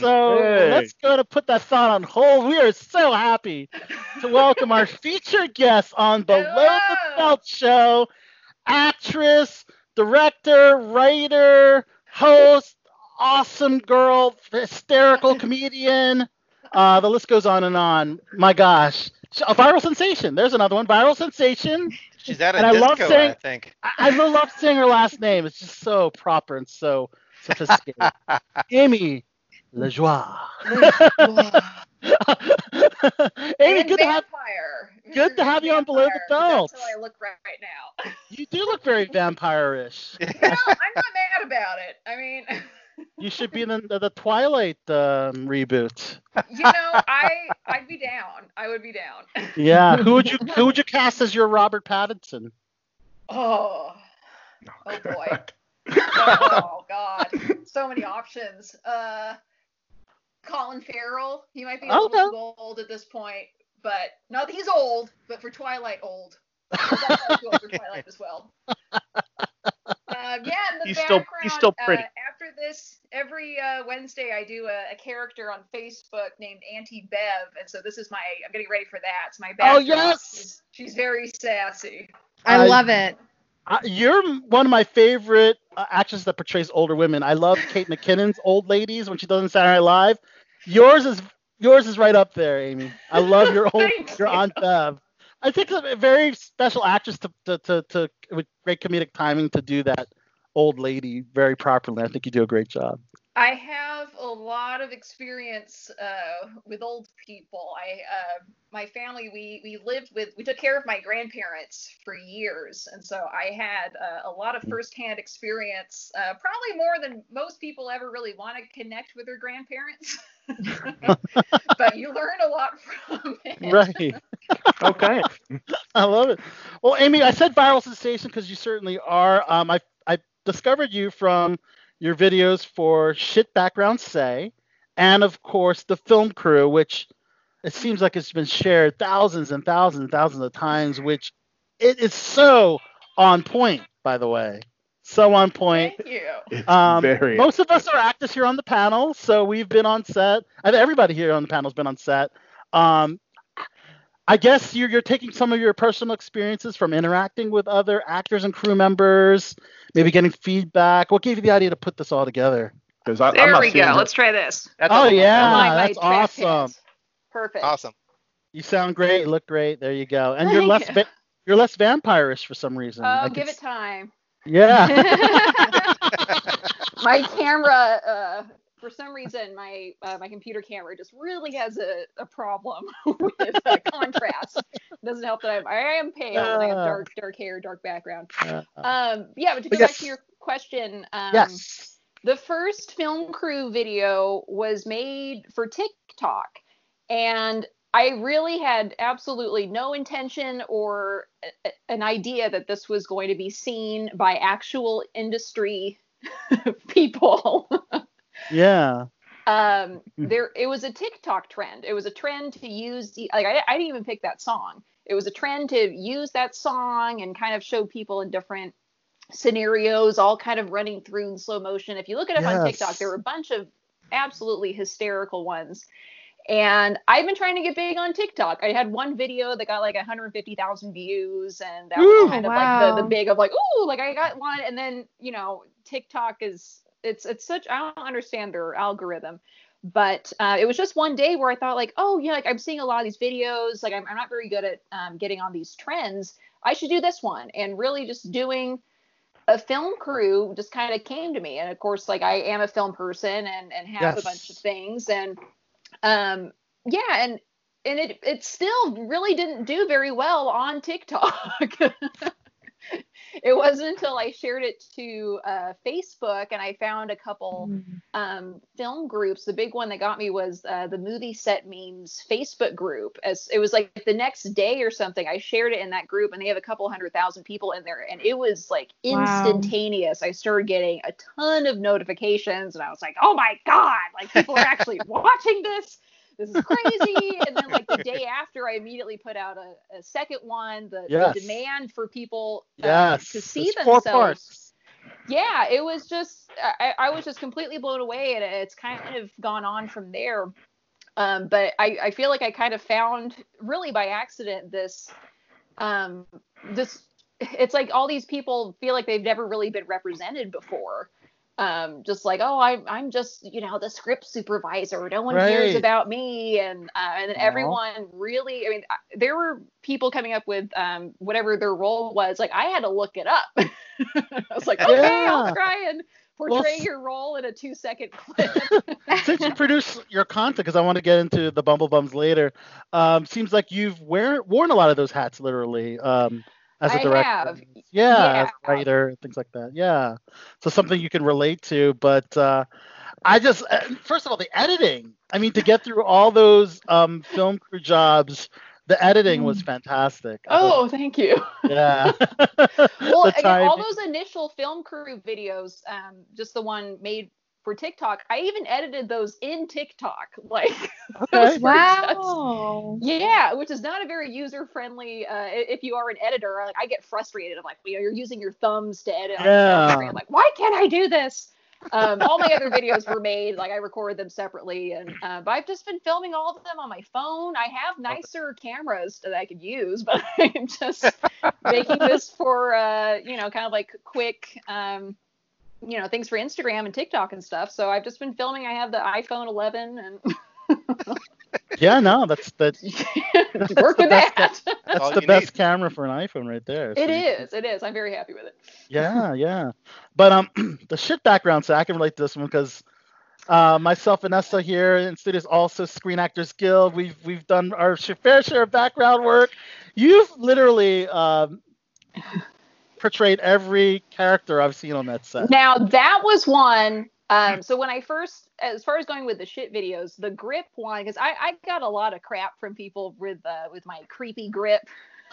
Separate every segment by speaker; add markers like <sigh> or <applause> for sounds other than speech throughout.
Speaker 1: So
Speaker 2: Hey.
Speaker 1: let's go to put that thought on hold. We are so happy to welcome our <laughs> featured guest on Below the Belt Show, actress, director, writer, host, awesome girl, hysterical <laughs> comedian. Uh, the list goes on and on. My gosh, a viral sensation. There's another one, viral sensation.
Speaker 3: She's at a
Speaker 1: And I love
Speaker 3: disco,
Speaker 1: saying-
Speaker 3: I think.
Speaker 1: I, I love saying her last name. It's just so proper and so <laughs> sophisticated. Amy Lejoie. <laughs> Amy,
Speaker 4: And
Speaker 1: good to have
Speaker 4: vampire.
Speaker 1: good to have you on Below the
Speaker 4: Vampire, 'cause
Speaker 1: Belt.
Speaker 4: That's how I look right, right now.
Speaker 1: you do look very vampire-ish. <laughs>
Speaker 4: no, I'm not mad about it. I mean, <laughs>
Speaker 1: You should be in the, the Twilight um, reboot.
Speaker 4: you know, I I'd be down. I would be down.
Speaker 1: Yeah. Who would you Who would you cast as your Robert Pattinson?
Speaker 4: Oh, oh boy. oh god, so many options. Uh, Colin Farrell. He might be a
Speaker 1: Okay.
Speaker 4: little too old at this point, but not that he's old, but for Twilight old. He's also old for <laughs> Twilight as well. Uh, yeah,
Speaker 2: He's still- he's still pretty.
Speaker 4: Uh, after this, every uh, Wednesday I do a, a character on Facebook named Auntie Bev, and so this is my. I'm getting ready for that. It's my
Speaker 1: Oh, yes!
Speaker 4: She's, she's very sassy.
Speaker 5: I
Speaker 1: I-
Speaker 5: love it.
Speaker 1: Uh, you're one of my favorite uh, actresses that portrays older women. I love Kate McKinnon's old ladies when she does on Saturday Night Live. Yours is yours is right up there, Amy. I love your <laughs> old your
Speaker 4: you.
Speaker 1: Aunt Bev. I think it's a very special actress to, to, to, to with great comedic timing to do that old lady very properly. I think you do a great job.
Speaker 4: I have a lot of experience uh, with old people. I, uh, my family, we we lived with, we took care of my grandparents for years, and so I had uh, a lot of firsthand experience, uh, probably more than most people ever really want to connect with their grandparents. <laughs> but you learn a lot from it.
Speaker 1: Right.
Speaker 2: okay. <laughs>
Speaker 1: I love it. Well, Amy, I said viral sensation because you certainly are. Um, I I discovered you from your videos for Shit Background Say, and of course the film crew, which it seems like it's been shared thousands and thousands and thousands of times, which it is so on point, by the way. So on point.
Speaker 4: Thank you.
Speaker 1: Um,
Speaker 2: very
Speaker 1: most of us are actors here on the panel, so we've been on set. I think everybody here on the panel has been on set. Um, I guess you're, you're taking some of your personal experiences from interacting with other actors and crew members, maybe getting feedback. What gave you the idea to put this all together?
Speaker 2: because I, I'm
Speaker 4: There
Speaker 2: not
Speaker 4: we go.
Speaker 2: it.
Speaker 4: Let's try this.
Speaker 3: That's
Speaker 1: Oh,
Speaker 3: all-
Speaker 1: yeah. That's awesome.
Speaker 4: pants. Perfect.
Speaker 3: Awesome.
Speaker 1: You sound great. You look great. There you go. And you're less
Speaker 4: you.
Speaker 1: va- you're less vampirish for some reason.
Speaker 4: Oh,
Speaker 1: can
Speaker 4: give it time.
Speaker 1: Yeah. <laughs> <laughs>
Speaker 4: my camera, uh, for some reason, my uh, my computer camera just really has a, a problem <laughs> with uh, <laughs> contrast. Doesn't help that I'm, I am pale and I have
Speaker 1: Ah.
Speaker 4: dark dark hair, dark background.
Speaker 1: Uh,
Speaker 4: Um, yeah, but to go back to your question, um,
Speaker 1: yes.
Speaker 4: the first film crew video was made for TikTok, and I really had absolutely no intention or a- a- an idea that this was going to be seen by actual industry <laughs> people.
Speaker 1: Yeah.
Speaker 4: um, <laughs> there, it was a TikTok trend. It was a trend to use the like I, I didn't even pick that song. It was a trend to use that song and kind of show people in different scenarios, all kind of running through in slow motion. If you look at it up on TikTok, there were a bunch of absolutely hysterical ones. And I've been trying to get big on TikTok. I had one video that got like 150,000 views, and that
Speaker 1: Woo!
Speaker 4: was kind of like the, the big of like, oh, like I got one. And then you know, TikTok is it's it's such I don't understand their algorithm, but uh, it was just one day where I thought like, oh yeah, like I'm seeing a lot of these videos. Like I'm, I'm not very good at um, getting on these trends. I should do this one, and really just doing a film crew just kind of came to me and of course like i am a film person and and have
Speaker 1: Yes.
Speaker 4: a bunch of things and um yeah and and it it still really didn't do very well on tiktok <laughs> it wasn't until i shared it to uh, facebook and i found a couple um, film groups. The big one that got me was uh, the movie set memes Facebook group. As it was like the next day or something, I shared it in that group, and they have a couple hundred thousand people in there, and it was like
Speaker 5: Wow.
Speaker 4: instantaneous. I started getting a ton of notifications, and I was like, "Oh my god! Like people are actually <laughs> watching this." This is crazy. and then, like the <laughs> day after, I immediately put out a, a second one. The,
Speaker 1: Yes.
Speaker 4: the demand for people uh,
Speaker 1: Yes.
Speaker 4: to see
Speaker 1: It's four
Speaker 4: themselves
Speaker 1: parts.
Speaker 4: yeah, it was just I, I was just completely blown away, and it's kind of gone on from there. Um, but I, I feel like I kind of found really by accident this um, this it's like all these people feel like they've never really been represented before. Um, just like, oh, I'm I'm just you know the script supervisor. No one cares about me, and uh, and then everyone really. I mean, I- there were people coming up with um, whatever their role was. Like I had to look it up. <laughs> I was like, okay, I'll try and portray
Speaker 1: s-
Speaker 4: your role in a two second <laughs> clip.
Speaker 1: Since you produce your content, because I want to get into the bumble bums later, um, seems like you've wear, worn a lot of those hats literally um, as a
Speaker 4: I
Speaker 1: director.
Speaker 4: have.
Speaker 1: Yeah, as a
Speaker 4: Yeah.
Speaker 1: writer, things like that. Yeah. So something you can relate to. But uh, I just, uh, first of all, the editing. I mean, to get through all those um, film crew jobs, the editing was fantastic. I thought-
Speaker 4: Oh, thank you. <laughs>
Speaker 1: yeah. <laughs>
Speaker 4: well, <laughs> again, all those initial film crew videos, um, just the one made for TikTok, I even edited those in TikTok. <laughs> Like,
Speaker 1: Okay.
Speaker 4: those were just-
Speaker 2: Wow.
Speaker 4: yeah, which is not a very user friendly. Uh, if you are an editor, like I get frustrated. I'm like, you know, you're using your thumbs to edit.
Speaker 1: Yeah.
Speaker 4: I'm like, why can't I do this? Um, all my other videos were made like I recorded them separately, and uh, but I've just been filming all of them on my phone. I have nicer cameras that I could use, <laughs> but I'm just making this for uh, you know, kind of like quick. Um, you know things for Instagram and TikTok and stuff. So I've just been filming. I have the iPhone 11 and <laughs>
Speaker 1: Yeah, no, that's that's <laughs>
Speaker 4: work
Speaker 1: the
Speaker 4: with
Speaker 1: best
Speaker 4: that.
Speaker 1: that's
Speaker 3: all
Speaker 1: the
Speaker 3: you
Speaker 1: best
Speaker 3: need.
Speaker 1: camera for an iPhone right there. So
Speaker 4: It
Speaker 1: you-
Speaker 4: is. It is. I'm very happy with it. <laughs>
Speaker 1: Yeah, yeah. But um, <clears throat> the shit background, so I can relate to this one because uh, myself and Nessa here in studios also Screen Actors Guild. We've we've done our fair share of background work. You've literally um, portrayed every character I've seen on that set.
Speaker 4: Now that was one. Um, so when I first, as far as going with the shit videos, the grip one, because I, I got a lot of crap from people with uh, with my creepy grip. <laughs>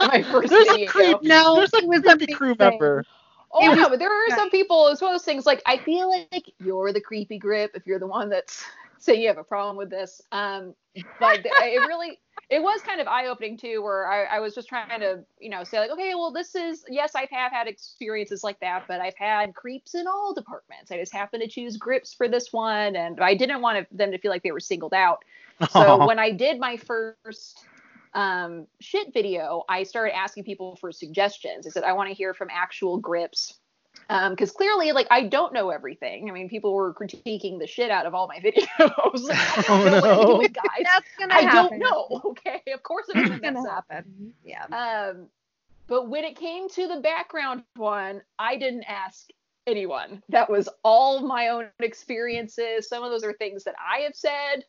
Speaker 4: my first
Speaker 1: There's a creep.
Speaker 2: No,
Speaker 1: There's a
Speaker 2: it was
Speaker 1: creepy crew
Speaker 2: amazing.
Speaker 1: member.
Speaker 4: Oh
Speaker 2: It
Speaker 4: no, but there are some people. It's one of those things. Like I feel like you're the creepy grip if you're the one that's saying you have a problem with this. Um, but it really, it was kind of eye opening too, where I, I was just trying to, you know, say like, okay, well, this is yes, I have had experiences like that, but I've had creeps in all departments. I just happened to choose grips for this one, and I didn't want them to feel like they were singled out. So <laughs> when I did my first um, shit video, I started asking people for suggestions. I said, I want to hear from actual grips. Because clearly, like, I don't know everything. I mean, people were critiquing the shit out of all my <laughs> videos. <laughs> <laughs> like,
Speaker 1: Oh,
Speaker 4: don't know what
Speaker 1: no.
Speaker 4: I'm guys.
Speaker 2: That's gonna
Speaker 4: I
Speaker 2: happen.
Speaker 4: don't know. Okay. Of course,
Speaker 2: It's
Speaker 4: going to
Speaker 2: gonna
Speaker 4: mess up.
Speaker 2: happen. Yeah.
Speaker 4: Um, but when it came to the background one, I didn't ask anyone. That was all my own experiences. Some of those are things that I have said.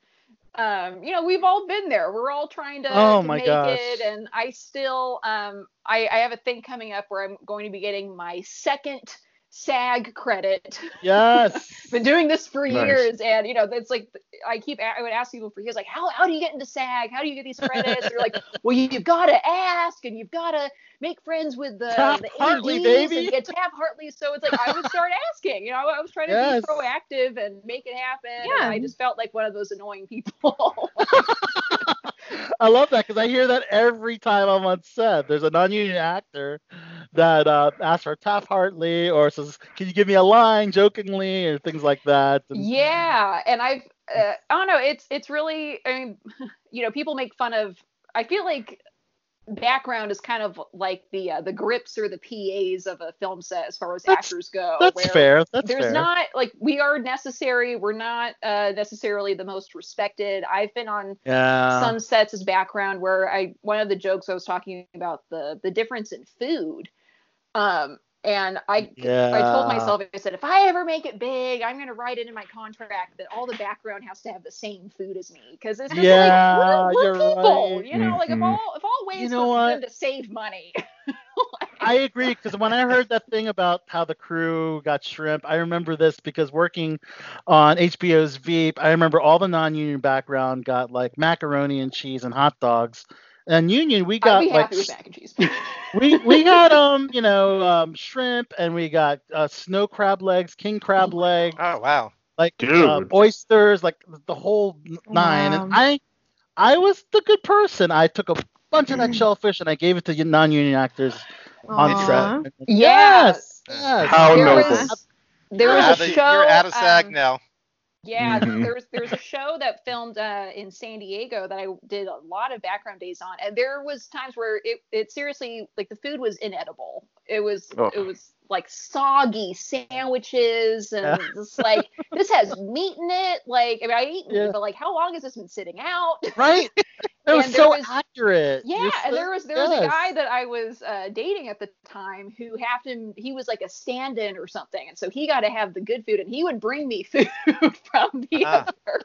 Speaker 4: Um, you know, we've all been there. We're all trying to,
Speaker 1: Oh
Speaker 4: to
Speaker 1: my
Speaker 4: make
Speaker 1: gosh.
Speaker 4: it, and I still, um, I, I have a thing coming up where I'm going to be getting my second SAG credit.
Speaker 1: yes. <laughs>
Speaker 4: been doing this for
Speaker 3: Nice.
Speaker 4: years and you know it's like i keep i would ask people for years like how, how do you get into sag how do you get these credits they're like <laughs> well you've got to ask and you've got to make friends with the
Speaker 1: Tap
Speaker 4: the
Speaker 1: Hartley,
Speaker 4: ADs
Speaker 1: baby.
Speaker 4: and get Taft Hartley so it's like i would start asking you know i was trying to
Speaker 1: Yes.
Speaker 4: be proactive and make it happen
Speaker 2: Yeah.
Speaker 4: and i just felt like one of those annoying people <laughs> <laughs>
Speaker 1: I love that because I hear that every time I'm on set. There's a non-union actor that uh, asks for Taft Hartley or says, "Can you give me a line?" jokingly or things like that. And-
Speaker 4: yeah and i've uh, i don't know it's it's really i mean <laughs> you know people make fun of i feel like background is kind of like the uh, the grips or the pas of a film set as far as
Speaker 1: That's-
Speaker 4: actors go
Speaker 1: That's fair. That's
Speaker 4: there's
Speaker 1: fair.
Speaker 4: not like we are necessary we're not uh, necessarily the most respected i've been on
Speaker 1: yeah.
Speaker 4: some sets as background where i one of the jokes i was talking about the the difference in food um and i
Speaker 1: yeah.
Speaker 4: I told myself, I said, if I ever make it big, I'm going to write it in my contract that all the background has to have the same food as me. Because it's just
Speaker 1: Yeah,
Speaker 4: like, we're, we're
Speaker 1: you're
Speaker 4: people,
Speaker 1: right.
Speaker 4: you know, like if
Speaker 3: Mhm.
Speaker 4: all, if all ways
Speaker 1: You know
Speaker 4: for
Speaker 1: what?
Speaker 4: them to save money. <laughs>
Speaker 1: I agree because when I heard that thing about how the crew got shrimp, I remember this because working on HBO's Veep, I remember all the non-union background got like macaroni and cheese and hot dogs. And union, we
Speaker 4: I'd
Speaker 1: got
Speaker 4: be
Speaker 1: like
Speaker 4: happy with mac and cheese. <laughs>
Speaker 1: we we got um you know um shrimp and we got uh, snow crab legs, king crab leg,
Speaker 3: Oh wow.
Speaker 1: like uh,
Speaker 3: Dude.
Speaker 1: oysters, like the whole n- nine. And I I was the good person. I took a bunch of that <clears throat> shellfish and I gave it to non-union actors on set.
Speaker 4: Yes.
Speaker 1: Yes.
Speaker 3: How
Speaker 4: There
Speaker 3: noble.
Speaker 4: was, there was
Speaker 5: out
Speaker 4: a show.
Speaker 5: You're out of SAG
Speaker 4: um,
Speaker 5: now.
Speaker 4: Yeah,
Speaker 3: Mhm.
Speaker 4: there's there's a show that filmed uh, in San Diego that I did a lot of background days on, and there was times where it it seriously like the food was inedible. It was
Speaker 3: Oh.
Speaker 4: it was like soggy sandwiches and
Speaker 1: Yeah.
Speaker 4: just like this has meat in it. Like I mean I eat meat,
Speaker 1: Yeah.
Speaker 4: but like how long has this been sitting out?
Speaker 1: Right? <laughs> It was so
Speaker 4: was-
Speaker 1: accurate.
Speaker 4: Yeah,
Speaker 1: You're
Speaker 4: and
Speaker 1: so-
Speaker 4: there was there was a guy that I was uh, dating at the time who happened he was like a stand-in or something, and so he got to have the good food, and he would bring me <laughs> food from the
Speaker 5: Ah.
Speaker 4: other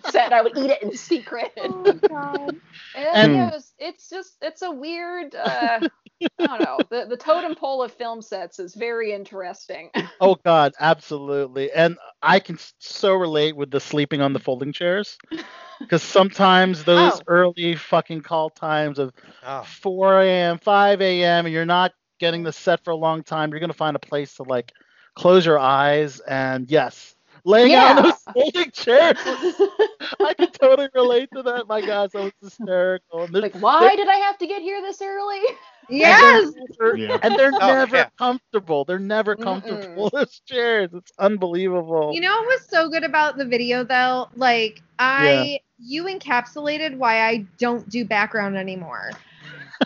Speaker 4: <laughs> set. and I would eat it in secret.
Speaker 2: Oh, God.
Speaker 4: And,
Speaker 1: And-
Speaker 4: yeah, it was, it's just it's a weird uh, I don't know the the totem pole of film sets is very interesting. <laughs>
Speaker 1: Oh God, absolutely. And I can so relate with the sleeping on the folding chairs, <laughs> because sometimes those
Speaker 4: Oh.
Speaker 1: early fucking call times of
Speaker 5: Oh,
Speaker 1: 4 a.m., 5 a.m., and you're not getting the set for a long time, you're gonna find a place to like close your eyes and yes, laying out on those <laughs> folding chairs. I can totally relate to that. My gosh, that was hysterical. And
Speaker 4: like why did I have to get here this early?
Speaker 2: Yes.
Speaker 1: and they're,
Speaker 3: Yeah.
Speaker 1: and they're
Speaker 5: Oh,
Speaker 1: never
Speaker 5: yeah.
Speaker 1: comfortable. They're never comfortable. <laughs> Those chairs, it's unbelievable.
Speaker 2: You know what was so good about the video though? Like I you encapsulated why I don't do background anymore.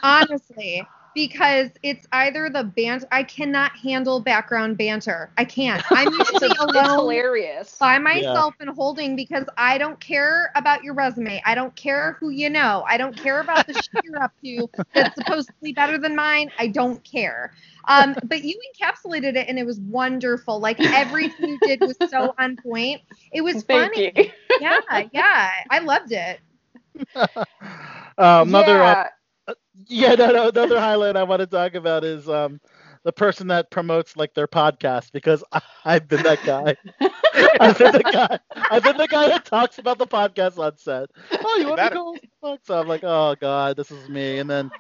Speaker 2: Honestly, because it's either the banter I cannot handle background banter. I can't. <laughs> I'm usually
Speaker 4: it's
Speaker 2: alone
Speaker 4: hilarious.
Speaker 2: by myself and holding because I don't care about your resume. I don't care who you know. I don't care about the shit you're up to that's supposedly better than mine. I don't care. Um, but you encapsulated it and it was wonderful. Like everything you did was so on point. It was
Speaker 4: Thank
Speaker 2: funny.
Speaker 4: you.
Speaker 2: Yeah, yeah. I loved it.
Speaker 1: um, <laughs> another uh,
Speaker 4: yeah.
Speaker 1: Yeah, no, no, another highlight I want to talk about is um the person that promotes like their podcast because I, I've been that guy. <laughs> I've been the guy. I've been the guy that talks about the podcast on set. Oh, you want to go? on? So I'm like, oh god, this is me. And then,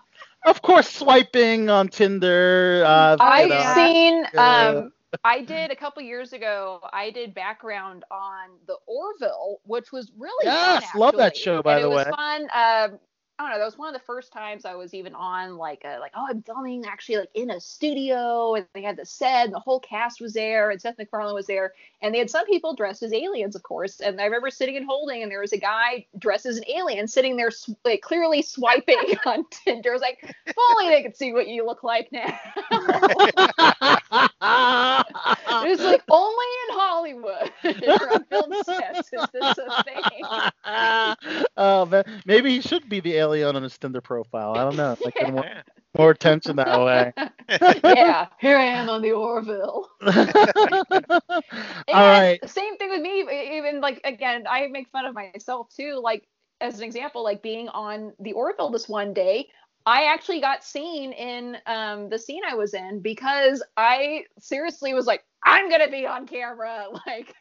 Speaker 1: of course, swiping on Tinder. Uh,
Speaker 4: I've
Speaker 1: know.
Speaker 4: seen.
Speaker 1: Yeah.
Speaker 4: Um, I did a couple years ago. I did background on the Orville, which was really
Speaker 1: Yes,
Speaker 4: fun.
Speaker 1: love that show, by
Speaker 4: and
Speaker 1: the
Speaker 4: it was
Speaker 1: way.
Speaker 4: fun. Um, I don't know. That was one of the first times I was even on like a like oh I'm filming actually like in a studio and they had the set and the whole cast was there and Seth MacFarlane was there and they had some people dressed as aliens of course and I remember sitting and holding and there was a guy dressed as an alien sitting there sw- like clearly swiping <laughs> on Tinder. I was like, if only they could see what you look like now. It was like only in Hollywood <laughs> film sets is this a thing. <laughs>
Speaker 1: oh maybe he should be the alien on his Tinder profile. I don't know. Like, get more, <laughs> more attention that way. <laughs>
Speaker 4: yeah, here I am on the Orville. <laughs>
Speaker 1: All
Speaker 4: And
Speaker 1: right.
Speaker 4: Same thing with me. Even like again, I make fun of myself too. Like as an example, like being on the Orville this one day, I actually got seen in um, the scene I was in because I seriously was like, I'm gonna be on camera. Like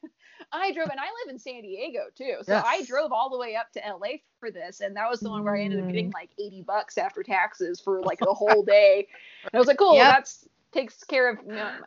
Speaker 4: I drove, and I live in San Diego too, so I drove all the way up to LA for this, and that was the one where I ended up getting like 80 bucks after taxes for like the whole day. And I was like, cool,
Speaker 2: Yep.
Speaker 4: that's takes care of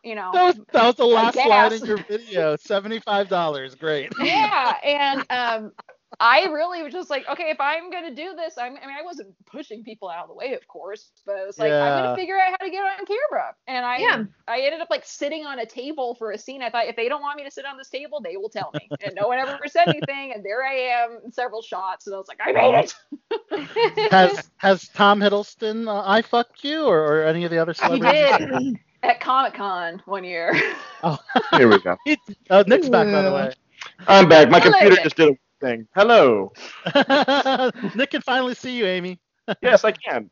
Speaker 4: you know
Speaker 1: That was, that was the last slide in your video. Seventy-five dollars. Great. <laughs>
Speaker 4: yeah and um i really was just like okay if i'm gonna do this I'm, i mean i wasn't pushing people out of the way of course but it was like i'm gonna figure out how to get on camera and i
Speaker 2: Yeah.
Speaker 4: i ended up like sitting on a table for a scene i thought if they don't want me to sit on this table they will tell me <laughs> and no one ever said anything and there i am in several shots and i was like i made it <laughs>
Speaker 1: Has has Tom Hiddleston uh, I fucked you or, or any of the other celebrities?
Speaker 4: he
Speaker 1: celebrities?
Speaker 4: did at comic-con one year oh,
Speaker 3: Here we go. <laughs>
Speaker 1: Uh, Nick's back by the way.
Speaker 3: I'm back. My
Speaker 4: Hello,
Speaker 3: computer
Speaker 4: Nick.
Speaker 3: just did a thing. Hello. <laughs>
Speaker 1: Nick can finally see you, Amy.
Speaker 3: Yes, I can.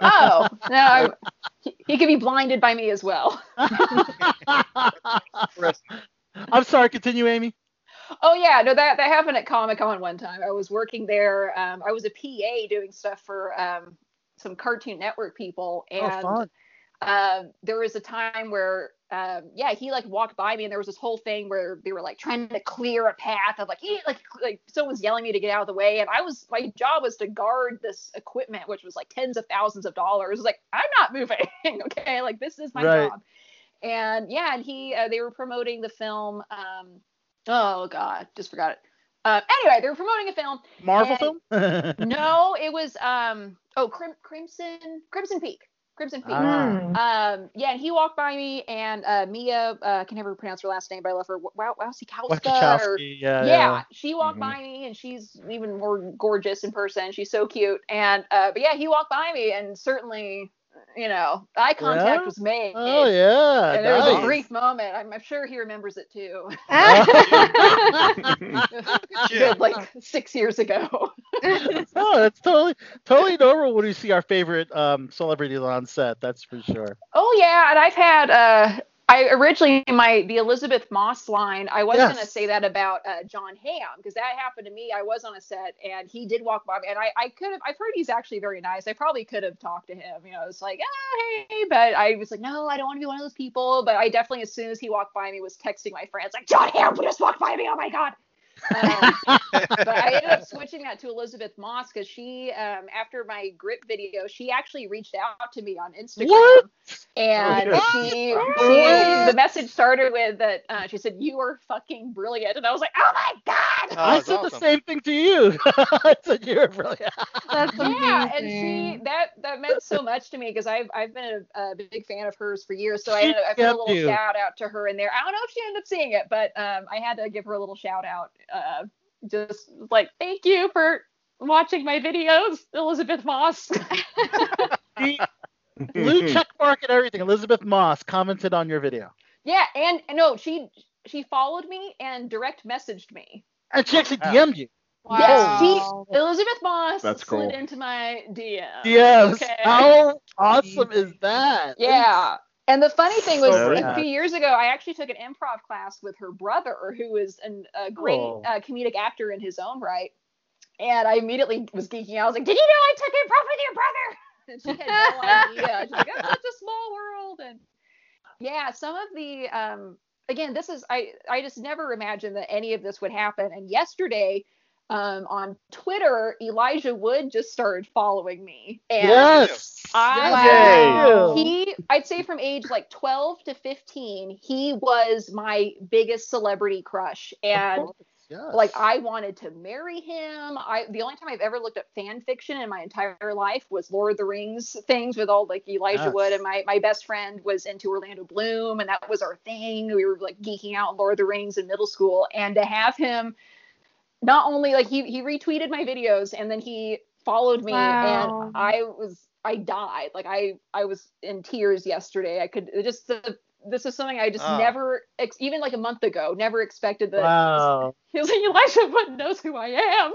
Speaker 4: oh no I, he, he could be blinded by me as well <laughs>
Speaker 1: I'm sorry. Continue, Amy.
Speaker 4: Oh yeah, no, that that happened at Comic Con one time. I was working there. Um, I was a PA doing stuff for um, some Cartoon Network people,
Speaker 1: Oh,
Speaker 4: and
Speaker 1: fun.
Speaker 4: um, there was a time where, um, yeah, he like walked by me, and there was this whole thing where they were like trying to clear a path of like, he, like, like someone's yelling me to get out of the way, and I was my job was to guard this equipment, which was like tens of thousands of dollars. Was like, I'm not moving, <laughs> okay, like this is my
Speaker 1: Right.
Speaker 4: job. And yeah, and he, uh, they were promoting the film. Um, oh God, just forgot it. Um, anyway, they were promoting a film.
Speaker 1: Marvel film? <laughs>
Speaker 4: No, it was um, oh, Crim- Crimson, Crimson Peak. Crimson Peak.
Speaker 1: Ah.
Speaker 4: Um, yeah, and he walked by me, and uh, Mia, uh, I can never pronounce her last name, but I love her. Wow, Wowsikowska. or-
Speaker 1: yeah,
Speaker 4: yeah,
Speaker 1: yeah.
Speaker 4: she walked
Speaker 3: Mhm.
Speaker 4: by me, and she's even more gorgeous in person. She's so cute, and uh, but yeah, he walked by me, and certainly, you know, eye contact
Speaker 1: Yeah?
Speaker 4: was made.
Speaker 1: Oh yeah,
Speaker 4: And there was a brief moment. I'm, I'm sure he remembers it too. <laughs> <laughs> Good, like six years ago. <laughs> <laughs>
Speaker 1: oh, it's totally totally normal when we see our favorite um, celebrities on set. That's for sure.
Speaker 4: Oh yeah, and I've had uh I originally my the Elisabeth Moss line. I was
Speaker 1: Yes.
Speaker 4: gonna say that about uh, Jon Hamm because that happened to me. I was on a set and he did walk by me, and I I could have I've heard he's actually very nice. I probably could have talked to him. You know, it's like oh hey, but I was like no, I don't want to be one of those people. But I definitely as soon as he walked by me was texting my friends like Jon Hamm just walked by me. Oh my god. Um, <laughs> but I ended up switching that to Elisabeth Moss because she, um, after my grip video, she actually reached out to me on Instagram.
Speaker 1: What?
Speaker 4: And
Speaker 3: Oh,
Speaker 4: she, she, the message started with that uh, she said, "You are fucking brilliant," and I was like, "Oh my god!"
Speaker 5: Oh,
Speaker 1: I
Speaker 5: that's
Speaker 1: said the same thing to you. <laughs> I said you're brilliant.
Speaker 2: That's <laughs>
Speaker 4: yeah, and she that that meant so much to me because I've I've been a, a big fan of hers for years. So I,
Speaker 1: She
Speaker 4: ended I put a little
Speaker 1: you.
Speaker 4: shout out to her in there. I don't know if she ended up seeing it, but um, I had to give her a little shout out. Uh, just like thank you for watching my videos, Elisabeth Moss. <laughs> <laughs>
Speaker 1: She- Blue check mark and everything. Elisabeth Moss commented on your video,
Speaker 4: yeah, and and no, she she followed me and direct messaged me.
Speaker 1: and she actually DM'd you.
Speaker 4: Yes, she Elisabeth Moss
Speaker 3: That's
Speaker 4: slid
Speaker 3: cool.
Speaker 4: into my DM.
Speaker 1: Yes.
Speaker 4: Okay.
Speaker 1: How awesome is that?
Speaker 4: Yeah. And the funny thing was,
Speaker 1: So
Speaker 4: a few years ago, I actually took an improv class with her brother, who is an, a great
Speaker 1: Oh.
Speaker 4: uh, comedic actor in his own right. And I immediately was geeking out. I was like, "Did you know I took improv with your brother?" <laughs> And she had no idea. She's like, "It's such a small world." And yeah, some of the um, again, this is I I just never imagined that any of this would happen. And yesterday, um, on Twitter, Elijah Wood just started following me. And
Speaker 1: Yes.
Speaker 4: I-
Speaker 2: Wow.
Speaker 4: he i'd say from age like 12 to 15 he was my biggest celebrity crush and
Speaker 1: yes.
Speaker 4: like i wanted to marry him i the only time i've ever looked at fan fiction in my entire life was lord of the rings things with all like elijah
Speaker 1: Yes.
Speaker 4: wood and my my best friend was into orlando bloom and that was our thing we were like geeking out on lord of the rings in middle school and to have him not only like he he retweeted my videos and then he followed me
Speaker 2: Wow.
Speaker 4: and I was I died like I I was in tears yesterday I could it just the, this is something I just
Speaker 5: Oh.
Speaker 4: never ex- even like a month ago never expected that
Speaker 1: Wow.
Speaker 4: he was like Elijah Wood knows who I am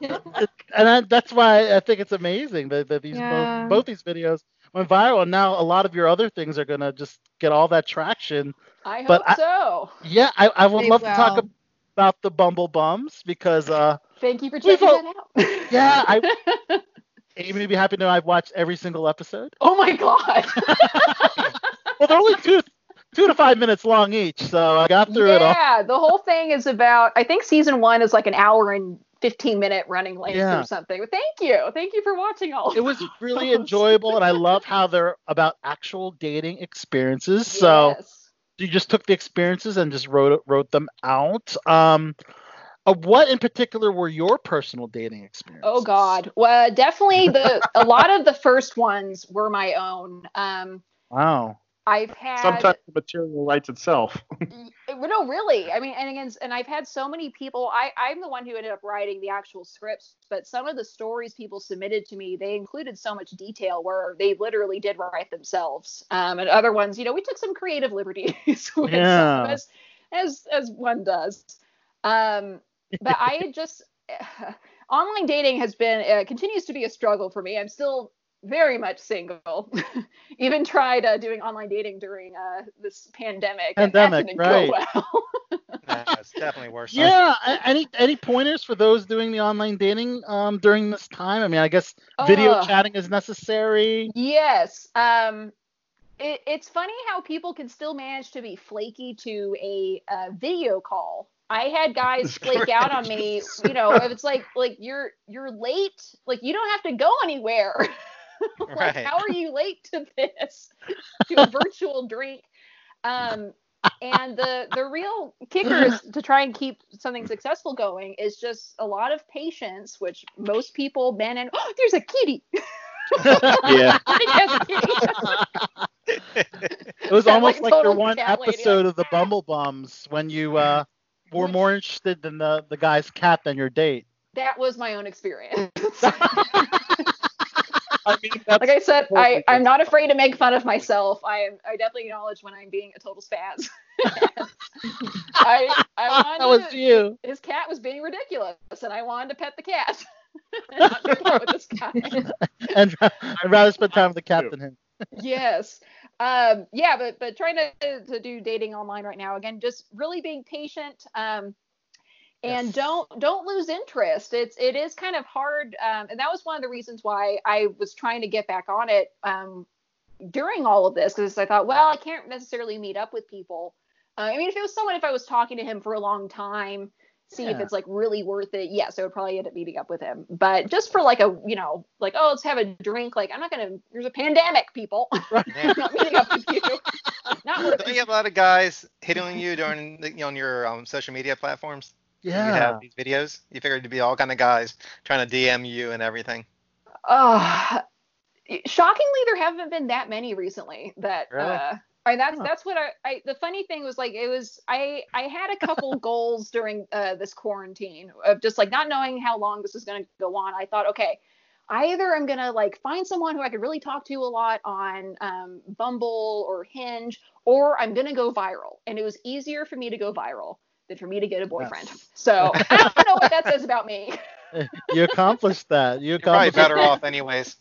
Speaker 4: <laughs>
Speaker 1: and I, that's why I think it's amazing that, that these
Speaker 2: Yeah.
Speaker 1: both, both these videos went viral, and now a lot of your other things are gonna just get all that traction.
Speaker 4: I hope
Speaker 1: But I-
Speaker 4: so
Speaker 1: Yeah, I, I would
Speaker 2: They
Speaker 1: love to talk
Speaker 2: will.
Speaker 1: About the Bumble Bums because uh,
Speaker 4: thank you for
Speaker 1: We've
Speaker 4: checking
Speaker 1: all-
Speaker 4: that out <laughs>
Speaker 1: yeah, I <laughs> Amy would be happy to know I've watched every single episode.
Speaker 4: oh my god <laughs>
Speaker 1: Well, they're only two two to five minutes long each, so I got through it all.
Speaker 4: yeah the whole thing is about I think season one is like an hour and 15 minute running length
Speaker 1: Yeah.
Speaker 4: or something but thank you thank you for watching all
Speaker 1: It was really enjoyable, and I love how they're about actual dating experiences. So. You just took the experiences and just wrote wrote them out. Um, uh, what in particular were your personal dating experiences?
Speaker 4: Oh God. Well, definitely the a lot of the <laughs> first ones were my own. Um,
Speaker 1: Wow.
Speaker 4: I've had
Speaker 3: Sometimes the material writes itself. <laughs>
Speaker 4: well, no, really. I mean, and again, and I've had so many people. I I'm the one who ended up writing the actual scripts, but some of the stories people submitted to me, they included so much detail where they literally did write themselves. Um, and other ones, you know, we took some creative liberties <laughs> with
Speaker 1: Yeah.
Speaker 4: as as as one does. Um, but I <laughs> just online dating has been uh, continues to be a struggle for me. I'm still very much single. <laughs> Even tried uh, doing online dating during uh, this pandemic. and that
Speaker 1: Pandemic,
Speaker 4: didn't
Speaker 1: right.
Speaker 4: Go well. <laughs>
Speaker 5: Yeah, it's definitely worse.
Speaker 1: Yeah. Any any pointers for those doing the online dating um, during this time? I mean, I guess video
Speaker 4: Ugh.
Speaker 1: chatting is necessary.
Speaker 4: Yes. Um, it, it's funny how people can still manage to be flaky to a uh, video call. I had guys flake out on me. You know, if it's like like you're you're late, like you don't have to go anywhere. <laughs> <laughs> <laughs> like
Speaker 5: Right.
Speaker 4: how are you late to this? to a virtual drink. Um, and the the real kicker is to try and keep something successful going is just a lot of patience, which most people, men and oh, <gasps> there's a kitty. <laughs>
Speaker 3: Yeah.
Speaker 1: It was
Speaker 4: Sound
Speaker 1: almost
Speaker 4: like
Speaker 1: like, your one
Speaker 4: cat lady,
Speaker 1: episode of the Bumble Bums when you uh, were more interested in the, the guy's cat than your date.
Speaker 4: that was my own experience.
Speaker 3: I mean, that's,
Speaker 4: like I said, I, I'm not afraid to make fun of myself. I am I definitely acknowledge when I'm being a total spaz. <laughs> I I <laughs> wanted
Speaker 1: that was
Speaker 4: to-
Speaker 1: you.
Speaker 4: his cat was being ridiculous and I wanted to pet the cat. <laughs> Not make out with this guy.
Speaker 1: And I'd rather spend time with the cat than him.
Speaker 4: yes. Um, yeah, but but trying to to do dating online right now again, just really being patient. Um, and
Speaker 1: Yes.
Speaker 4: don't don't lose interest. It's it is kind of hard, um, and that was one of the reasons why I was trying to get back on it um, during all of this because I thought, well, I can't necessarily meet up with people. Uh, I mean, if it was someone, if I was talking to him for a long time, see if it's like really worth it. Yes, I would probably end up meeting up with him. But just for like a, you know, like oh, let's have a drink. Like I'm not gonna. There's a pandemic, people. <laughs>
Speaker 5: Yeah.
Speaker 4: I'm not meeting up with you. Not worth
Speaker 5: Don't you
Speaker 4: it.
Speaker 5: have a lot of guys hitting you during the, on your um, social media platforms? You
Speaker 1: Yeah.
Speaker 5: have these videos. You figured to be all kind of guys trying to DM you and everything.
Speaker 4: Uh, shockingly, there haven't been that many recently. That
Speaker 5: Really?
Speaker 4: uh, I that's
Speaker 1: Huh.
Speaker 4: that's what I, I. The funny thing was like it was I I had a couple <laughs> goals during uh, this quarantine of just like not knowing how long this was going to go on. I thought, okay, either I'm gonna like find someone who I could really talk to a lot on um, Bumble or Hinge, or I'm gonna go viral. And it was easier for me to go viral than for me to get a boyfriend.
Speaker 1: Yes. <laughs>
Speaker 4: So <laughs> I don't know what that says about me. <laughs>
Speaker 1: You accomplished that. You
Speaker 5: You're probably
Speaker 1: accomplished
Speaker 5: better off anyways.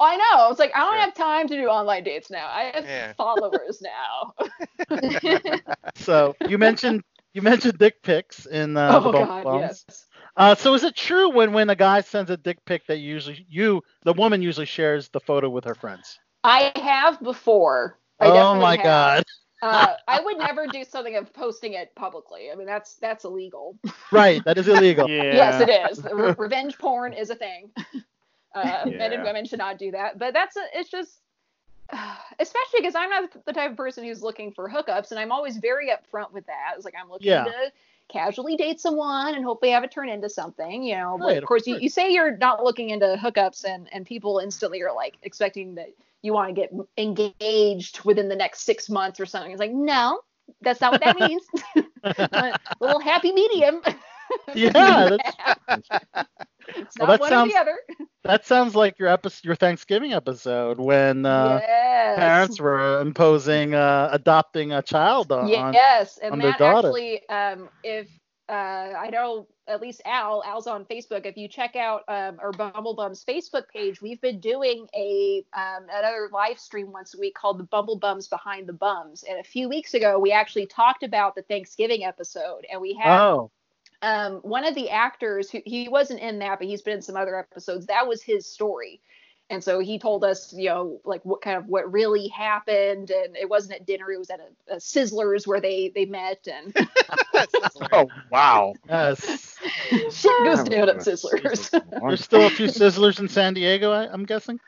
Speaker 4: I know. It's like I don't
Speaker 5: Sure.
Speaker 4: have time to do online dates now. I have
Speaker 5: Yeah.
Speaker 4: followers now.
Speaker 1: So you mentioned you mentioned dick pics in uh, the
Speaker 4: oh
Speaker 1: Bumble
Speaker 4: God,
Speaker 1: Bums.
Speaker 4: yes.
Speaker 1: Uh, so is it true when when a guy sends a dick pic that usually you the woman usually shares the photo with her friends?
Speaker 4: I have before. I
Speaker 1: oh my
Speaker 4: have.
Speaker 1: god.
Speaker 4: Uh, I would never do something of posting it publicly. I mean, that's that's illegal.
Speaker 1: Right, that is illegal. <laughs>
Speaker 3: yeah.
Speaker 4: Yes, it is. Re- revenge porn is a thing. <laughs> Uh, Men and women should not do that. But that's a, it's just, especially because I'm not the type of person who's looking for hookups, and I'm always very upfront with that. It's like I'm looking
Speaker 1: Yeah.
Speaker 4: to casually date someone and hopefully have it turn into something. You know, but
Speaker 1: Right,
Speaker 4: of
Speaker 1: of
Speaker 4: course, you,
Speaker 1: course.
Speaker 4: you say you're not looking into hookups, and and people instantly are like expecting that you want to get engaged within the next six months or something. It's like no. That's not what that <laughs> means. <laughs> a little happy medium.
Speaker 1: Yeah, <laughs>
Speaker 4: it's
Speaker 1: Well,
Speaker 4: not
Speaker 1: that
Speaker 4: one
Speaker 1: sounds-
Speaker 4: or the other.
Speaker 1: that sounds like your episode, your Thanksgiving episode when uh,
Speaker 4: yes.
Speaker 1: parents were imposing uh, adopting a child on.
Speaker 4: yes, and
Speaker 1: on
Speaker 4: that actually, um, if uh, I know at least Al, Al's on Facebook. If you check out um, our Bumblebums Facebook page, we've been doing a um, another live stream once a week called the Bumblebums Behind the Bums. And a few weeks ago, we actually talked about the Thanksgiving episode, and we had
Speaker 1: Oh,
Speaker 4: um, one of the actors who he wasn't in that, but he's been in some other episodes. That was his story, and so he told us, you know, like what kind of what really happened, and it wasn't at dinner; it was at a, a Sizzlers where they they met, and <laughs> <laughs>
Speaker 3: Oh wow.
Speaker 1: yes.
Speaker 4: shit goes
Speaker 3: Oh,
Speaker 4: down at. Sizzlers.
Speaker 1: There's still a few Sizzlers in San Diego, I, I'm guessing.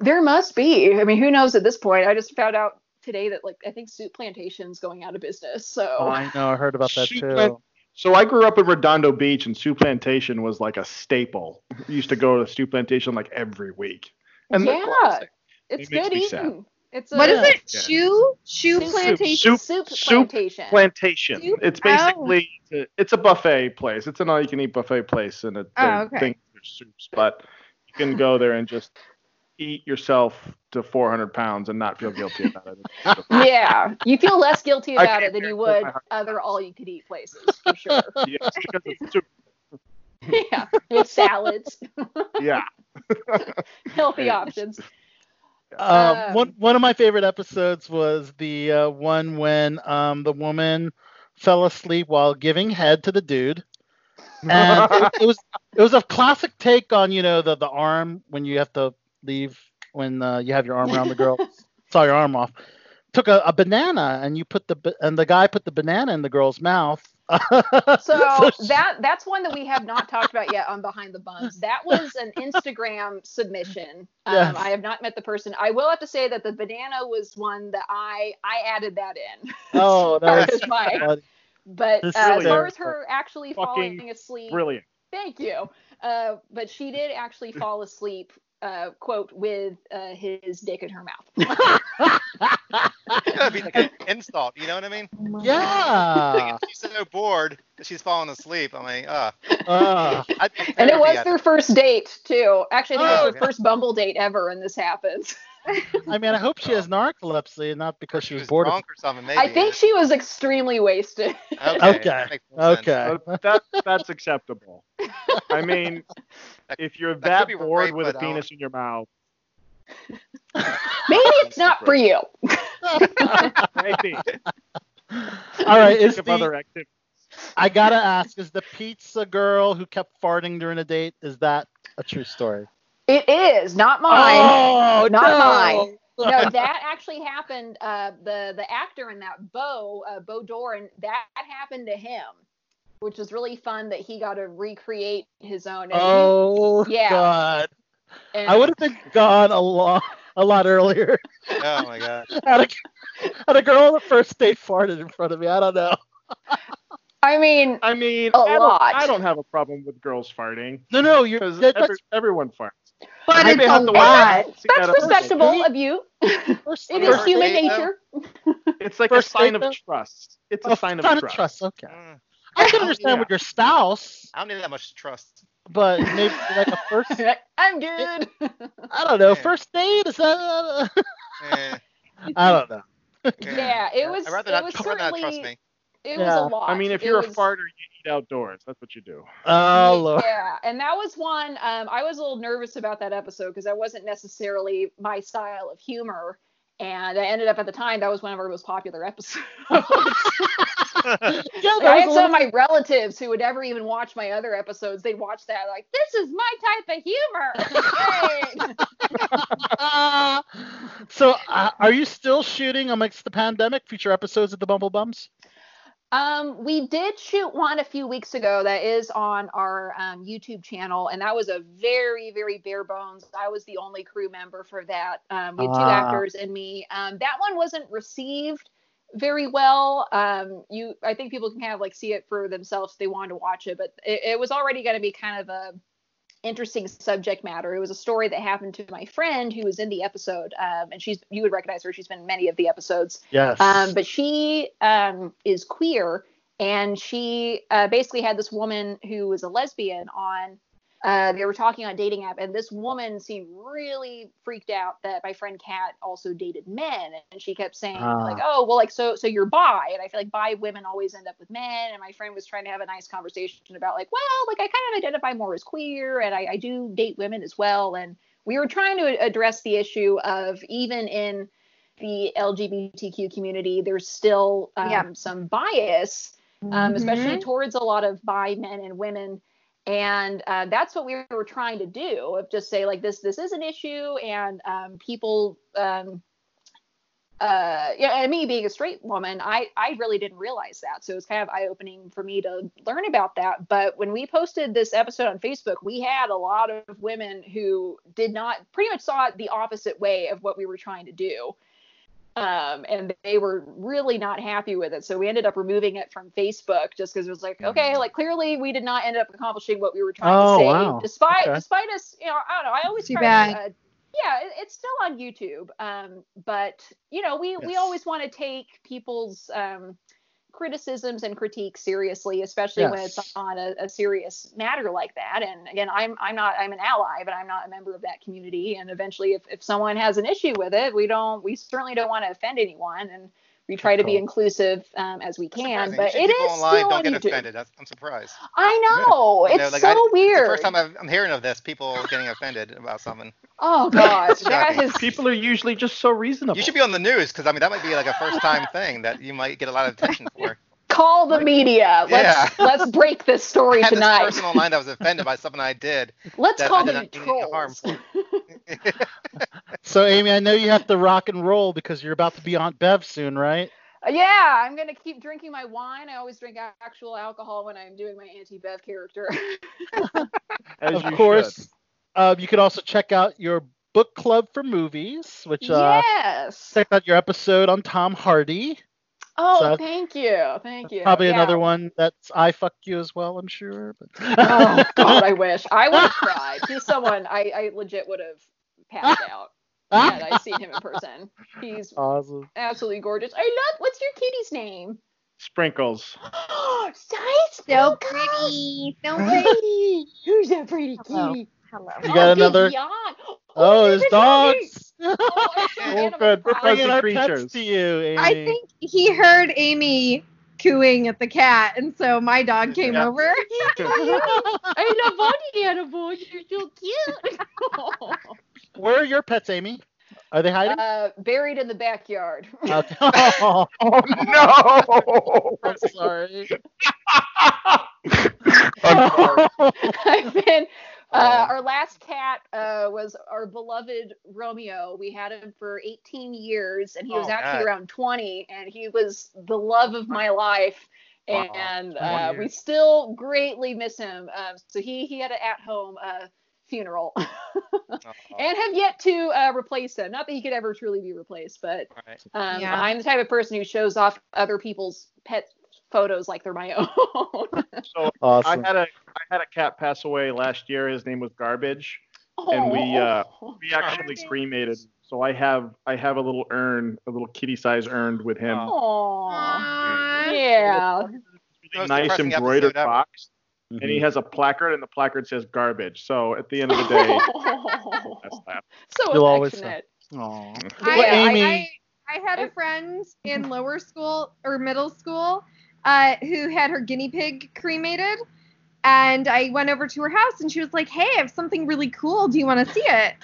Speaker 4: there must be. I mean, who knows at this point? I just found out today that like I think Soup Plantation's going out of business. So
Speaker 1: Oh, I know. I heard about that
Speaker 3: Shoot,
Speaker 1: too.
Speaker 3: man. So I grew up in Redondo Beach, and Soup Plantation was like a staple. We used to go to Soup Plantation like every week. And
Speaker 4: yeah,
Speaker 3: classic.
Speaker 4: it's
Speaker 3: It
Speaker 4: good eating. It's a
Speaker 2: What is it?
Speaker 3: Yeah.
Speaker 2: Shoe? Shoe
Speaker 4: Soup-
Speaker 2: plantation?
Speaker 3: Soup-
Speaker 4: Soup
Speaker 3: soup
Speaker 4: Plantation.
Speaker 3: Plantation.
Speaker 2: Soup?
Speaker 3: It's
Speaker 2: Oh.
Speaker 3: basically it's a buffet place. It's an all-you-can-eat buffet place, and it
Speaker 2: Oh,
Speaker 3: they
Speaker 2: okay.
Speaker 3: think there's soups, but you can go there and just eat yourself to 400 pounds and not feel guilty about it. <laughs>
Speaker 4: yeah, you feel less guilty about it than you would other all-you-could-eat places for sure. <laughs>
Speaker 3: yes, because it's soup. <laughs>
Speaker 4: yeah, with salads,
Speaker 3: Yeah.
Speaker 4: healthy options.
Speaker 1: Um,
Speaker 4: Um,
Speaker 1: one one of my favorite episodes was the uh, one when um, the woman fell asleep while giving head to the dude, and it, it was it was a classic take on you know the the arm when you have to leave when uh, you have your arm around the girl, <laughs> saw your arm off. Took a, a banana and you put the and the guy put the banana in the girl's mouth. <laughs>
Speaker 4: So
Speaker 1: she-
Speaker 4: that that's one that we have not talked about yet on Behind the Bums. That was an Instagram submission. Um,
Speaker 1: Yes.
Speaker 4: I have not met the person. I will have to say that the banana was one that I I added that in.
Speaker 1: oh, <laughs>
Speaker 4: As
Speaker 1: that was
Speaker 4: as my-
Speaker 1: funny.
Speaker 4: But uh,
Speaker 1: is
Speaker 4: as far as her actually
Speaker 3: Fucking
Speaker 4: falling asleep,
Speaker 3: Brilliant.
Speaker 4: Thank you. Uh, but she did actually fall asleep uh, quote with uh, his dick in her mouth. <laughs>
Speaker 5: That'd be like <laughs> an insult. You know what I mean?
Speaker 1: Yeah.
Speaker 5: Like, she's so bored that she's falling asleep. I'm like, uh,
Speaker 1: Uh,
Speaker 4: and it was their first date too. Actually, I think it
Speaker 5: Oh,
Speaker 4: was their
Speaker 5: yeah.
Speaker 4: first Bumble date ever, and this happens.
Speaker 1: I mean, I hope she has oh. narcolepsy not because she
Speaker 5: she
Speaker 1: was
Speaker 5: was
Speaker 1: bored. Of,
Speaker 5: or something. Maybe.
Speaker 4: I think she was extremely wasted.
Speaker 5: Okay.
Speaker 1: Okay.
Speaker 5: that makes more sense.
Speaker 1: okay.
Speaker 3: That that's acceptable. I mean,
Speaker 5: That-
Speaker 3: if you're
Speaker 5: that
Speaker 3: that, bored
Speaker 5: right,
Speaker 3: with a
Speaker 5: but
Speaker 3: penis in your mouth,
Speaker 4: Maybe it's not for you.
Speaker 3: maybe
Speaker 1: All right. Is
Speaker 3: think of
Speaker 1: the,
Speaker 3: other activities.
Speaker 1: I gotta ask, is the pizza girl who kept farting during a date, is that a true story?
Speaker 4: It is not mine.
Speaker 1: Oh,
Speaker 4: not
Speaker 1: no.
Speaker 4: mine. no, <laughs> that actually happened. Uh, the the actor in that, Bo, uh, Bo Doran, that happened to him, which was really fun that he got to recreate his own. And he-
Speaker 1: Oh
Speaker 4: Yeah.
Speaker 1: God!
Speaker 4: and-
Speaker 1: I would have been gone a lot, a lot earlier.
Speaker 5: Oh <laughs> my god.
Speaker 1: had, a, had a girl on the first date farted in front of me. I don't know.
Speaker 4: I mean,
Speaker 3: I mean,
Speaker 4: A
Speaker 3: I don't,
Speaker 4: lot.
Speaker 3: I don't have a problem with girls farting
Speaker 1: No, no, you're.
Speaker 3: because
Speaker 1: that-
Speaker 3: every, everyone farts.
Speaker 2: But
Speaker 3: I
Speaker 2: it's
Speaker 3: have
Speaker 2: a lot.
Speaker 4: that's respectable of you.
Speaker 1: first,
Speaker 4: It human
Speaker 5: date, though?
Speaker 4: nature.
Speaker 3: It's like
Speaker 1: First
Speaker 3: a sign
Speaker 1: date,
Speaker 3: of
Speaker 1: though?
Speaker 3: trust. It's
Speaker 1: Oh,
Speaker 3: a sign of
Speaker 1: sign
Speaker 3: trust.
Speaker 1: Okay.
Speaker 5: Mm,
Speaker 1: I can understand
Speaker 3: Yeah.
Speaker 1: with your spouse,
Speaker 5: I don't need that much trust.
Speaker 1: but maybe like a first. <laughs>
Speaker 4: I'm good. <laughs>
Speaker 1: I don't know.
Speaker 5: Yeah.
Speaker 1: First date is that?
Speaker 5: Eh, <laughs>
Speaker 1: I don't know.
Speaker 4: yeah, it was.
Speaker 5: I'd rather
Speaker 4: it
Speaker 5: not,
Speaker 4: was
Speaker 5: I'd rather not trust
Speaker 4: certainly.
Speaker 5: me.
Speaker 4: It was a lot.
Speaker 3: I mean, if you're
Speaker 4: was-
Speaker 3: a farter, you eat outdoors. That's what you do.
Speaker 1: Oh Lord.
Speaker 4: Yeah, and that was one. Um, I was a little nervous about that episode because that wasn't necessarily my style of humor, and I ended up at the time that was one of our most popular episodes. <laughs>
Speaker 1: Yeah,
Speaker 4: Like, I had some of my relatives who would never even watch my other episodes. They'd watch that like, this is my type of humor. <laughs> Great. <laughs>
Speaker 1: so, uh, are you still shooting amidst the pandemic future episodes of the Bumble Bums?
Speaker 4: Um, we did shoot one a few weeks ago that is on our um, YouTube channel, and that was a very, very bare bones. I was the only crew member for that. Um, we had two
Speaker 1: Ah.
Speaker 4: actors and me. Um, that one wasn't received very well. Um, you, I think people can kind of like see it for themselves if they wanted to watch it, but it, it was already going to be kind of a interesting subject matter. It was a story that happened to my friend who was in the episode, um, and she's you would recognize her. She's been in many of the episodes.
Speaker 1: Yes.
Speaker 4: Um, but she um, is queer, and she uh, basically had this woman who was a lesbian on. Uh, they were talking on dating app, and this woman seemed really freaked out that my friend Kat also dated men, and she kept saying
Speaker 1: Ah.
Speaker 4: like, "Oh, well, like so, so you're bi," and I feel like bi women always end up with men. And my friend was trying to have a nice conversation about like, well, like I kind of identify more as queer, and I, I do date women as well, and we were trying to address the issue of even in the LGBTQ community, there's still um,
Speaker 2: Yeah.
Speaker 4: some bias, um, especially
Speaker 2: Mhm.
Speaker 4: towards a lot of bi men and women. And uh, that's what we were trying to do of just say like this this is an issue and um, people um, uh, yeah, and me being a straight woman, I, I really didn't realize that. So it was kind of eye opening for me to learn about that. But when we posted this episode on Facebook, we had a lot of women who did not pretty much saw it the opposite way of what we were trying to do. Um, and they were really not happy with it. So we ended up removing it from Facebook just because it was like, okay, like clearly we did not end up accomplishing what we were trying
Speaker 1: Oh,
Speaker 4: to say.
Speaker 1: wow.
Speaker 4: Despite
Speaker 1: Okay.
Speaker 4: despite us, you know, I don't know. I always
Speaker 2: Too
Speaker 4: try
Speaker 2: bad.
Speaker 4: to uh, yeah, it, it's still on YouTube. Um, but you know, we we always want to take people's um, criticisms and critiques seriously, especially when it's on a, a serious matter like that. And again, I'm I'm not I'm an ally, but I'm not a member of that community. And eventually, if if someone has an issue with it, we don't we certainly don't want to offend anyone, and we try to be inclusive um, as we can. But
Speaker 5: it is
Speaker 4: it
Speaker 5: people online
Speaker 4: still
Speaker 5: don't get offended. That's, I'm surprised.
Speaker 4: I know
Speaker 5: You
Speaker 4: it's
Speaker 5: know, like,
Speaker 4: so
Speaker 5: I- it's
Speaker 4: weird.
Speaker 5: The first time I've, I'm hearing of this, people getting offended about something.
Speaker 4: oh <laughs> gosh, that
Speaker 5: Shocking.
Speaker 4: is
Speaker 3: People are usually just so reasonable.
Speaker 5: You should be on the news because I mean that might be like a first time thing that you might get a lot of attention for. <laughs>
Speaker 4: call the media. Let's
Speaker 5: Yeah.
Speaker 4: let's break this story <laughs>
Speaker 5: I had
Speaker 4: tonight.
Speaker 5: this person online that was offended by something I did.
Speaker 4: Let's call
Speaker 5: I did
Speaker 4: them
Speaker 5: not mean any harm
Speaker 4: trolls.
Speaker 1: So, Amy, I know you have to rock and roll because you're about to be Aunt Bev soon, right?
Speaker 4: Uh, yeah, I'm gonna keep drinking my wine. I always drink actual alcohol when I'm doing my Auntie Bev character. <laughs>
Speaker 3: As
Speaker 1: of
Speaker 3: you
Speaker 1: course. Uh, you can also check out your book club for movies, which uh,
Speaker 4: yes.
Speaker 1: check out your episode on Tom Hardy.
Speaker 4: Oh,
Speaker 1: So-
Speaker 4: thank you, thank you.
Speaker 1: Probably
Speaker 4: Yeah.
Speaker 1: another one that's I fuck you as well, I'm sure. But... <laughs>
Speaker 4: Oh God, I <laughs> wish I would have cried. He's someone I, I legit would have passed out had I've seen him in person. He's
Speaker 1: awesome.
Speaker 4: absolutely gorgeous. I love. What's your kitty's name?
Speaker 3: Sprinkles. <gasps>
Speaker 4: Size
Speaker 2: So pretty. So pretty.
Speaker 4: Who's that pretty
Speaker 2: Hello.
Speaker 4: kitty?
Speaker 2: Hello.
Speaker 1: You got oh, another-
Speaker 4: Vivian.
Speaker 1: Oh, oh,
Speaker 4: there's
Speaker 1: his dogs. <laughs>
Speaker 4: Oh,
Speaker 3: Oh, good. We're
Speaker 1: Bringing
Speaker 3: fuzzy
Speaker 1: our
Speaker 3: creatures.
Speaker 1: pets to you, Amy.
Speaker 2: I think he heard Amy cooing at the cat, and so my dog came
Speaker 3: Yeah.
Speaker 2: over. <laughs>
Speaker 4: I love all the animals. You're so cute. <laughs>
Speaker 1: Where are your pets, Amy? Are they hiding?
Speaker 4: uh, buried in the backyard. <laughs>
Speaker 1: Okay. Oh, <laughs>
Speaker 3: Oh no!
Speaker 1: I'm sorry. <laughs>
Speaker 4: I've been. Uh,
Speaker 1: Oh.
Speaker 4: our last cat uh, was our beloved Romeo. We had him for 18 years, and he was
Speaker 5: Oh,
Speaker 4: actually
Speaker 5: God.
Speaker 4: around 20, and he was the love of my life.
Speaker 3: Wow,
Speaker 4: And
Speaker 3: 20
Speaker 4: uh, we still greatly miss him. Um, so he he had an at-home uh, funeral, <laughs>
Speaker 5: Oh,
Speaker 4: and have yet to uh, replace him. Not that he could ever truly be replaced, but
Speaker 5: right.
Speaker 4: um,
Speaker 2: Yeah.
Speaker 4: I'm the type of person who shows off other people's pet photos like they're my <laughs> own.
Speaker 3: So
Speaker 1: Awesome.
Speaker 3: I had a I had a cat pass away last year. His name was Garbage. And we, uh, We actually
Speaker 2: Garbage.
Speaker 3: cremated. So I have I have a little urn, a little kitty size urn with him.
Speaker 5: Oh.
Speaker 2: Aww.
Speaker 4: Yeah.
Speaker 3: Really nice
Speaker 5: depressing
Speaker 3: embroidered
Speaker 5: episode ever.
Speaker 3: box. And he has a placard, and the placard says garbage. So at the end of the day, <laughs>
Speaker 4: so
Speaker 1: You'll always
Speaker 4: affectionate.
Speaker 1: Aw.
Speaker 2: I,
Speaker 1: Well,
Speaker 2: I-
Speaker 1: Amy-
Speaker 2: I, I had a friend in lower school or middle school uh, who had her guinea pig cremated. And I went over to her house and she was like, Hey, I have something really cool. Do you want to see it?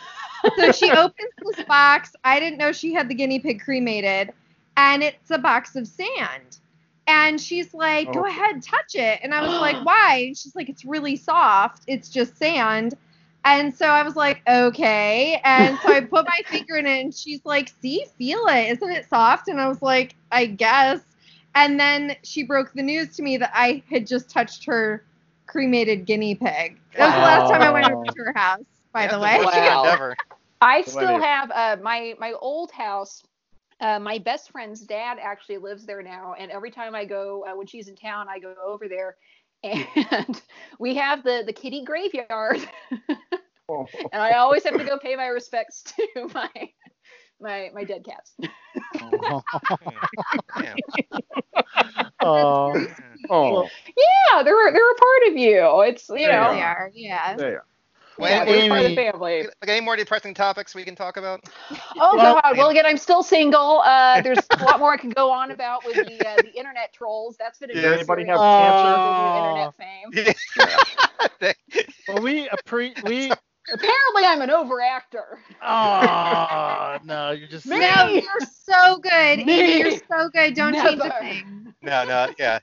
Speaker 2: so she <laughs> opens this box. I didn't know she had the guinea pig cremated. And it's a box of sand. And she's like, Go
Speaker 3: Oh.
Speaker 2: ahead, touch it. And I was like, <gasps> Why? And she's like, It's really soft. It's just sand. And so I was like, okay. And so I put my <laughs> finger in it, and she's like, see, feel it. Isn't it soft? And I was like, I guess. And then she broke the news to me that I had just touched her cremated guinea pig. That was the last time I went over to her house, by the way.
Speaker 4: Wow.
Speaker 5: endeavor.
Speaker 4: I still have uh, my my old house. Uh, my best friend's dad actually lives there now, and every time I go, uh, when she's in town, I go over there, <laughs> and we have the the kitty graveyard,
Speaker 3: Oh. <laughs>
Speaker 4: and I always have to go pay my respects <laughs> to my my my dead cats.
Speaker 5: Damn.
Speaker 1: Aw.
Speaker 3: Oh,
Speaker 4: Yeah, they're they're a part of you. It's you
Speaker 3: They
Speaker 4: know,
Speaker 2: They are, yeah.
Speaker 3: there.
Speaker 5: Well,
Speaker 4: yeah,
Speaker 5: Amy,
Speaker 4: they're part of the family.
Speaker 5: like any more depressing topics we can talk about?
Speaker 4: Oh
Speaker 1: Well-
Speaker 4: God! Well, again, I'm still single. Uh, <laughs> there's a lot more I can go on about with the uh, the internet trolls. That's been a
Speaker 5: Does
Speaker 3: anybody
Speaker 1: have
Speaker 4: of
Speaker 1: cancer?
Speaker 4: internet fame. <laughs>
Speaker 1: well, we appre- we. <laughs>
Speaker 4: Apparently, I'm an overactor.
Speaker 1: Oh no, you're just.
Speaker 4: Me?
Speaker 2: No, you're so good.
Speaker 4: Me?
Speaker 2: Amy, you're so good. Don't change a thing.
Speaker 5: no, no, yeah.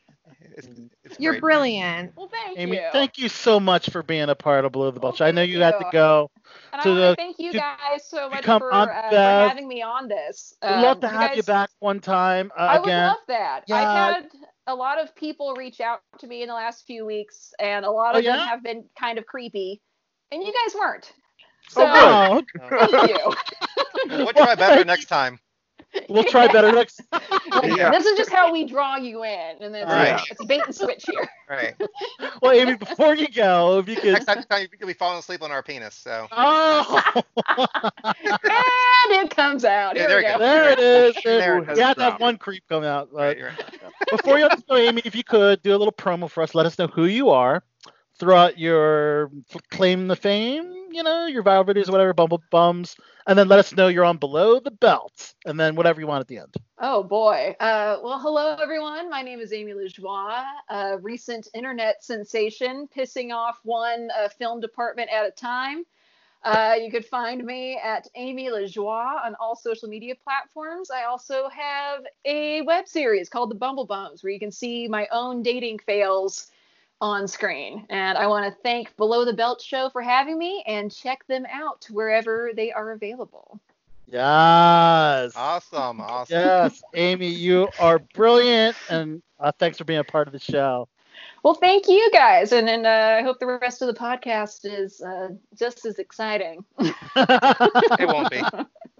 Speaker 5: It's, it's
Speaker 2: You're
Speaker 5: great.
Speaker 2: brilliant.
Speaker 4: Well, thank
Speaker 1: Amy,
Speaker 4: you.
Speaker 1: thank you so much for being a part of Below the Belt.
Speaker 4: Well,
Speaker 1: I know
Speaker 4: thank
Speaker 1: you had to go.
Speaker 4: and
Speaker 1: to
Speaker 4: want
Speaker 1: the-
Speaker 4: thank you guys so much
Speaker 1: become
Speaker 4: for, uh, for having me on this.
Speaker 1: We'd
Speaker 4: Um,
Speaker 1: love to have you back one time uh,
Speaker 4: I would
Speaker 1: again.
Speaker 4: love that.
Speaker 1: Yeah.
Speaker 4: I've had a lot of people reach out to me in the last few weeks, and a lot
Speaker 1: Oh,
Speaker 4: of them have been kind of creepy, and you guys weren't. So
Speaker 3: Oh,
Speaker 1: Oh,
Speaker 4: thank you. <laughs> <laughs>
Speaker 5: We'll try better next time.
Speaker 1: We'll try better next. <laughs>
Speaker 3: Yeah.
Speaker 4: This is just how we draw you in, and then
Speaker 5: Right.
Speaker 4: it's, it's bait and switch here. <laughs>
Speaker 5: Right.
Speaker 1: Well, Amy, before you go, if you could.
Speaker 5: Next time, you'll be falling asleep on our penis. So.
Speaker 1: Oh, <laughs>
Speaker 4: and it comes out.
Speaker 5: Yeah,
Speaker 4: Here
Speaker 5: there
Speaker 4: we
Speaker 5: we
Speaker 4: go.
Speaker 5: go.
Speaker 1: there it is.
Speaker 5: There
Speaker 1: There
Speaker 5: it
Speaker 1: we have to have one creep come out.
Speaker 5: Right, right.
Speaker 1: before you go, Amy, if you could do a little promo for us, let us know who you are, throw out your claim the fame, you know, your viral videos, whatever, Bumble Bums, and then let us know you're on Below the Belt, and then whatever you want at the end.
Speaker 4: Oh boy. Uh, well, hello everyone. My name is Amy Lejoie, a recent internet sensation, pissing off one uh, film department at a time. Uh, you could find me at Amy Lejoie on all social media platforms. I also have a web series called The Bumble Bums, where you can see my own dating fails on screen. And I want to thank Below the Belt Show for having me and check them out wherever they are available.
Speaker 1: Yes.
Speaker 5: Awesome. Awesome.
Speaker 1: Yes, Amy, you are brilliant, and uh, thanks for being a part of the show.
Speaker 4: Well, thank you guys, and and uh, I hope the rest of the podcast is uh, just as exciting. <laughs>
Speaker 5: It won't be. <laughs>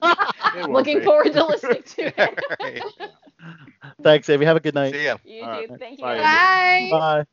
Speaker 3: It won't
Speaker 4: Looking
Speaker 3: be.
Speaker 4: forward to listening to <laughs> it.
Speaker 5: Right.
Speaker 1: Thanks, Amy. Have a good night.
Speaker 5: See ya.
Speaker 4: You
Speaker 3: All
Speaker 4: too.
Speaker 3: right.
Speaker 4: Thank you.
Speaker 3: Bye.
Speaker 2: Bye.
Speaker 1: Bye.